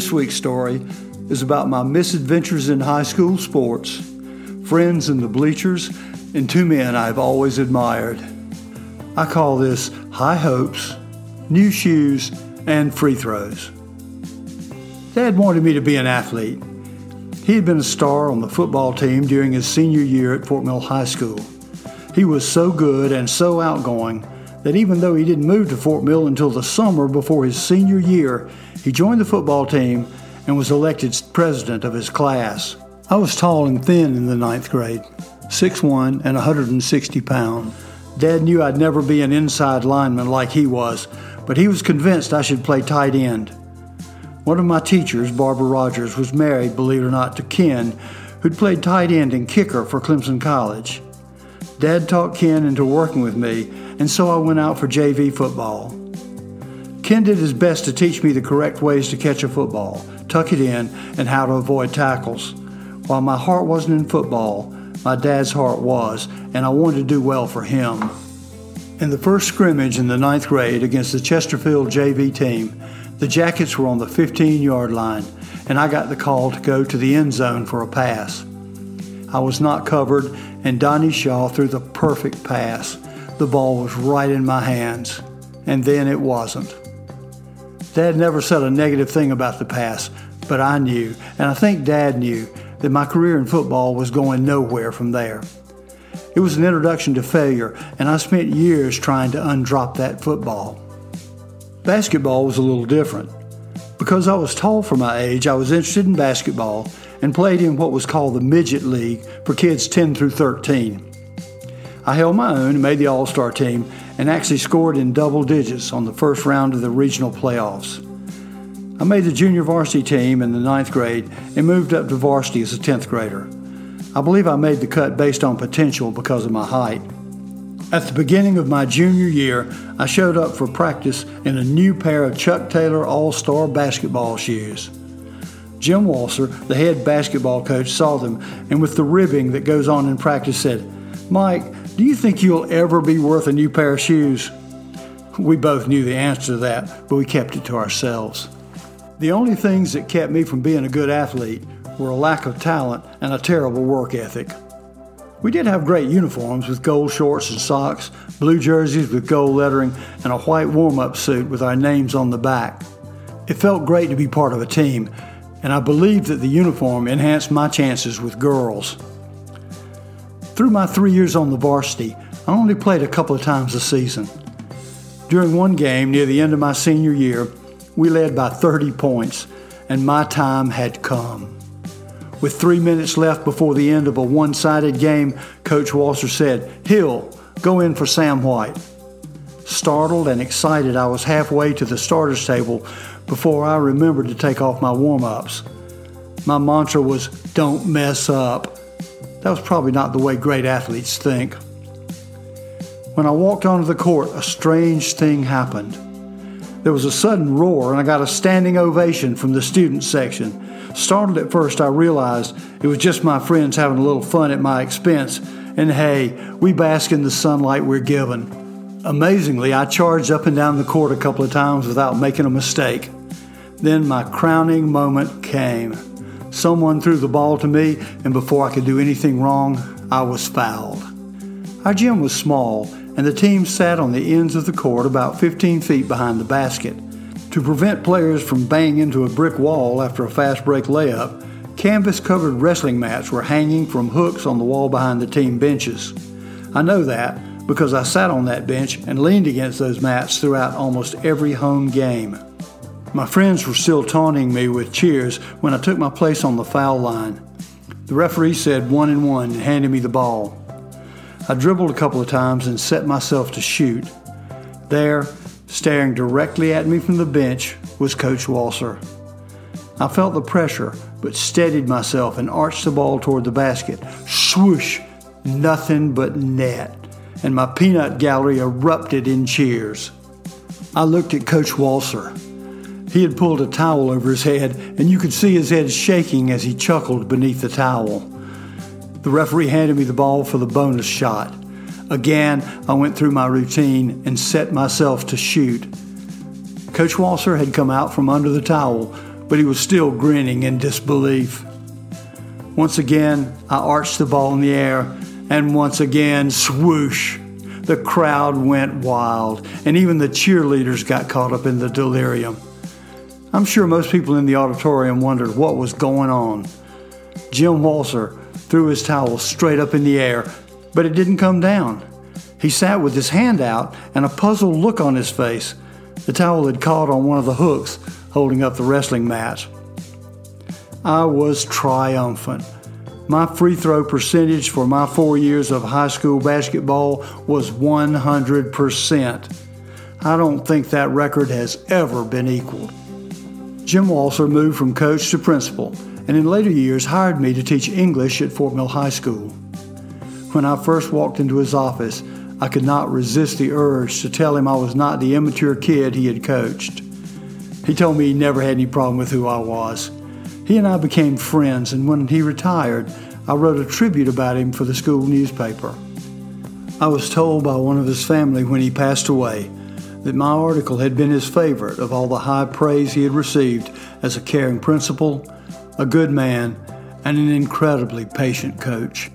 This week's story is about my misadventures in high school sports, friends in the bleachers, and two men I've always admired. I call this High Hopes, New Shoes, and Free Throws. Dad wanted me to be an athlete. He had been a star on the football team during his senior year at Fort Mill High School. He was so good and so outgoing that even though he didn't move to Fort Mill until the summer before his senior year, he joined the football team and was elected president of his class. I was tall and thin in the ninth grade, 6'1 and 160 pounds. Dad knew I'd never be an inside lineman like he was, but he was convinced I should play tight end. One of my teachers, Barbara Rogers, was married, believe it or not, to Ken, who'd played tight end and kicker for Clemson College. Dad talked Ken into working with me, and so I went out for JV football. Ken did his best to teach me the correct ways to catch a football, tuck it in, and how to avoid tackles. While my heart wasn't in football, my dad's heart was, and I wanted to do well for him. In the first scrimmage in the ninth grade against the Chesterfield JV team, the Jackets were on the 15 yard line, and I got the call to go to the end zone for a pass. I was not covered, and Donnie Shaw threw the perfect pass. The ball was right in my hands, and then it wasn't. Dad never said a negative thing about the pass, but I knew, and I think Dad knew, that my career in football was going nowhere from there. It was an introduction to failure, and I spent years trying to undrop that football. Basketball was a little different. Because I was tall for my age, I was interested in basketball and played in what was called the Midget League for kids 10 through 13. I held my own made the All Star team and actually scored in double digits on the first round of the regional playoffs. I made the junior varsity team in the ninth grade and moved up to varsity as a 10th grader. I believe I made the cut based on potential because of my height. At the beginning of my junior year, I showed up for practice in a new pair of Chuck Taylor All Star basketball shoes. Jim Walser, the head basketball coach, saw them and, with the ribbing that goes on in practice, said, Mike, do you think you'll ever be worth a new pair of shoes? We both knew the answer to that, but we kept it to ourselves. The only things that kept me from being a good athlete were a lack of talent and a terrible work ethic. We did have great uniforms with gold shorts and socks, blue jerseys with gold lettering, and a white warm up suit with our names on the back. It felt great to be part of a team, and I believed that the uniform enhanced my chances with girls. Through my three years on the varsity, I only played a couple of times a season. During one game near the end of my senior year, we led by 30 points, and my time had come. With three minutes left before the end of a one sided game, Coach Walser said, Hill, go in for Sam White. Startled and excited, I was halfway to the starters table before I remembered to take off my warm ups. My mantra was, Don't mess up. That was probably not the way great athletes think. When I walked onto the court, a strange thing happened. There was a sudden roar, and I got a standing ovation from the student section. Startled at first, I realized it was just my friends having a little fun at my expense, and hey, we bask in the sunlight we're given. Amazingly, I charged up and down the court a couple of times without making a mistake. Then my crowning moment came. Someone threw the ball to me, and before I could do anything wrong, I was fouled. Our gym was small, and the team sat on the ends of the court about 15 feet behind the basket. To prevent players from banging into a brick wall after a fast break layup, canvas covered wrestling mats were hanging from hooks on the wall behind the team benches. I know that because I sat on that bench and leaned against those mats throughout almost every home game. My friends were still taunting me with cheers when I took my place on the foul line. The referee said one and one and handed me the ball. I dribbled a couple of times and set myself to shoot. There, Staring directly at me from the bench was Coach Walser. I felt the pressure, but steadied myself and arched the ball toward the basket. Swoosh! Nothing but net. And my peanut gallery erupted in cheers. I looked at Coach Walser. He had pulled a towel over his head, and you could see his head shaking as he chuckled beneath the towel. The referee handed me the ball for the bonus shot. Again, I went through my routine and set myself to shoot. Coach Walser had come out from under the towel, but he was still grinning in disbelief. Once again, I arched the ball in the air, and once again, swoosh! The crowd went wild, and even the cheerleaders got caught up in the delirium. I'm sure most people in the auditorium wondered what was going on. Jim Walser threw his towel straight up in the air, but it didn't come down. He sat with his hand out and a puzzled look on his face. The towel had caught on one of the hooks holding up the wrestling mat. I was triumphant. My free throw percentage for my four years of high school basketball was 100%. I don't think that record has ever been equaled. Jim Walser moved from coach to principal and in later years hired me to teach English at Fort Mill High School. When I first walked into his office, I could not resist the urge to tell him I was not the immature kid he had coached. He told me he never had any problem with who I was. He and I became friends, and when he retired, I wrote a tribute about him for the school newspaper. I was told by one of his family when he passed away that my article had been his favorite of all the high praise he had received as a caring principal, a good man, and an incredibly patient coach.